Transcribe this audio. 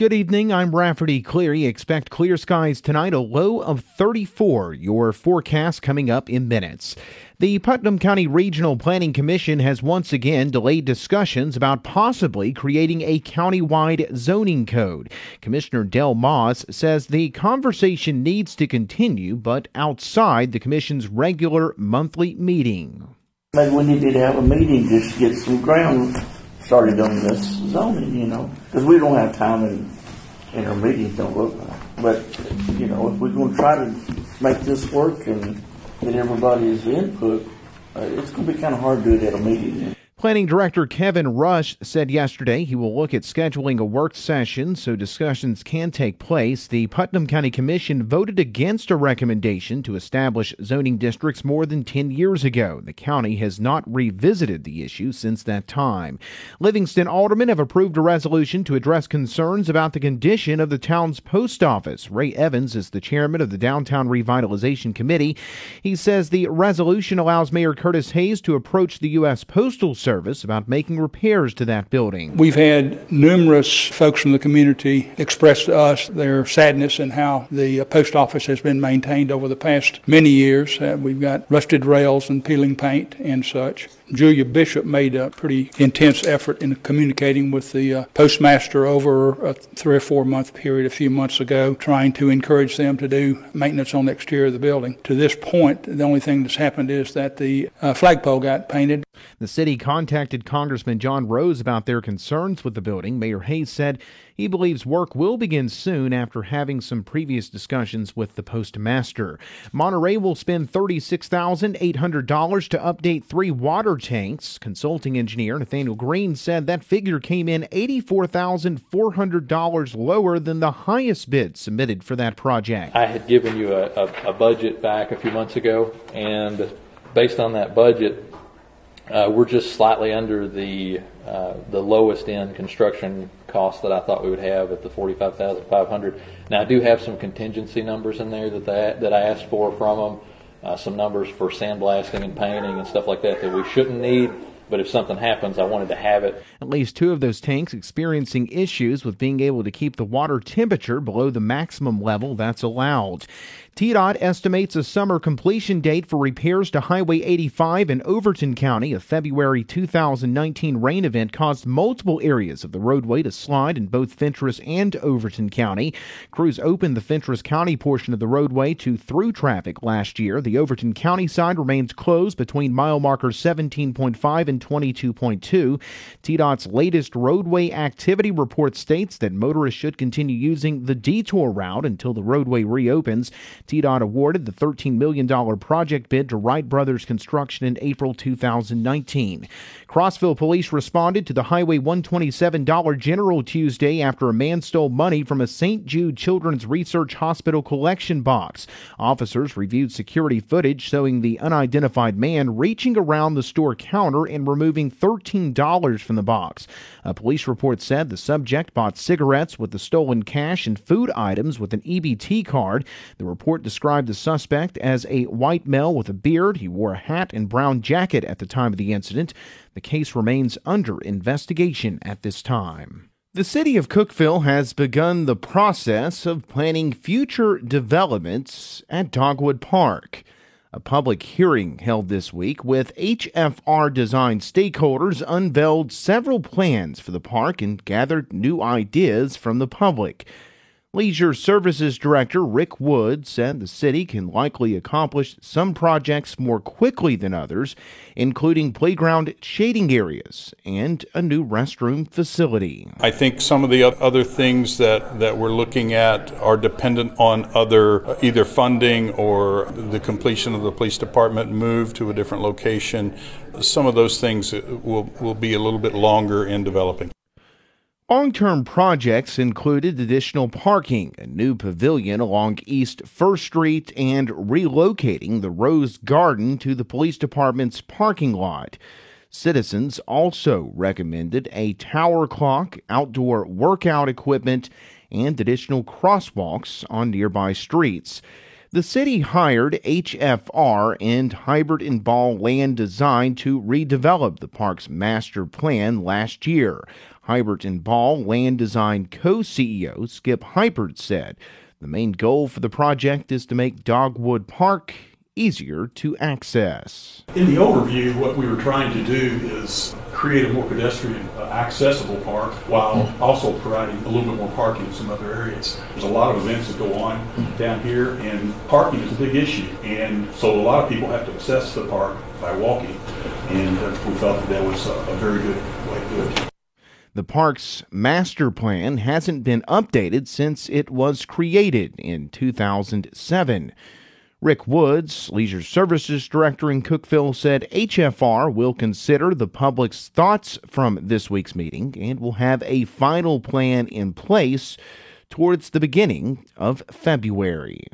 Good evening. I'm Rafferty Cleary. Expect clear skies tonight, a low of 34. Your forecast coming up in minutes. The Putnam County Regional Planning Commission has once again delayed discussions about possibly creating a countywide zoning code. Commissioner Del Moss says the conversation needs to continue, but outside the commission's regular monthly meeting. Maybe we need to have a meeting just to get some ground started on this zoning, you know, because we don't have time and, and meetings don't look like. But, you know, if we're going to try to make this work and get everybody's input, uh, it's going to be kind of hard to do it at a meeting. Planning Director Kevin Rush said yesterday he will look at scheduling a work session so discussions can take place. The Putnam County Commission voted against a recommendation to establish zoning districts more than 10 years ago. The county has not revisited the issue since that time. Livingston aldermen have approved a resolution to address concerns about the condition of the town's post office. Ray Evans is the chairman of the Downtown Revitalization Committee. He says the resolution allows Mayor Curtis Hayes to approach the U.S. Postal Service Service about making repairs to that building. We've had numerous folks from the community express to us their sadness in how the uh, post office has been maintained over the past many years. Uh, we've got rusted rails and peeling paint and such. Julia Bishop made a pretty intense effort in communicating with the uh, postmaster over a three or four month period a few months ago, trying to encourage them to do maintenance on the exterior of the building. To this point, the only thing that's happened is that the uh, flagpole got painted. The city contacted Congressman John Rose about their concerns with the building. Mayor Hayes said he believes work will begin soon after having some previous discussions with the postmaster. Monterey will spend $36,800 to update three water tanks. Consulting engineer Nathaniel Green said that figure came in $84,400 lower than the highest bid submitted for that project. I had given you a, a, a budget back a few months ago, and based on that budget, uh, we're just slightly under the uh, the lowest end construction cost that I thought we would have at the forty five thousand five hundred. Now I do have some contingency numbers in there that they, that I asked for from them, uh, some numbers for sandblasting and painting and stuff like that that we shouldn't need. But if something happens, I wanted to have it. At least two of those tanks experiencing issues with being able to keep the water temperature below the maximum level that's allowed. TDOT estimates a summer completion date for repairs to Highway 85 in Overton County. A February 2019 rain event caused multiple areas of the roadway to slide in both Fentress and Overton County. Crews opened the Fentress County portion of the roadway to through traffic last year. The Overton County side remains closed between mile markers 17.5 and 22.2. TDOT's latest roadway activity report states that motorists should continue using the detour route until the roadway reopens. TDOT awarded the $13 million project bid to Wright Brothers Construction in April 2019. Crossville police responded to the Highway 127 Dollar General Tuesday after a man stole money from a St. Jude Children's Research Hospital collection box. Officers reviewed security footage showing the unidentified man reaching around the store counter and removing $13 from the box. A police report said the subject bought cigarettes with the stolen cash and food items with an EBT card. The report described the suspect as a white male with a beard. He wore a hat and brown jacket at the time of the incident. The case remains under investigation at this time. The city of Cookeville has begun the process of planning future developments at Dogwood Park. A public hearing held this week with HFR design stakeholders unveiled several plans for the park and gathered new ideas from the public. Leisure Services Director Rick Wood said the city can likely accomplish some projects more quickly than others, including playground shading areas and a new restroom facility. I think some of the other things that, that we're looking at are dependent on other uh, either funding or the completion of the police department move to a different location. Some of those things uh, will, will be a little bit longer in developing. Long term projects included additional parking, a new pavilion along East First Street, and relocating the Rose Garden to the police department's parking lot. Citizens also recommended a tower clock, outdoor workout equipment, and additional crosswalks on nearby streets. The city hired HFR and Hybert and Ball Land Design to redevelop the park's master plan last year. Hybert and Ball Land Design co-CEO Skip Hybert said the main goal for the project is to make Dogwood Park easier to access. In the overview, what we were trying to do is create a more pedestrian uh, accessible park while also providing a little bit more parking in some other areas. There's a lot of events that go on down here, and parking is a big issue. And so a lot of people have to access the park by walking, and uh, we felt that that was a, a very good way to do it. The park's master plan hasn't been updated since it was created in 2007. Rick Woods, Leisure Services Director in Cookeville, said HFR will consider the public's thoughts from this week's meeting and will have a final plan in place towards the beginning of February.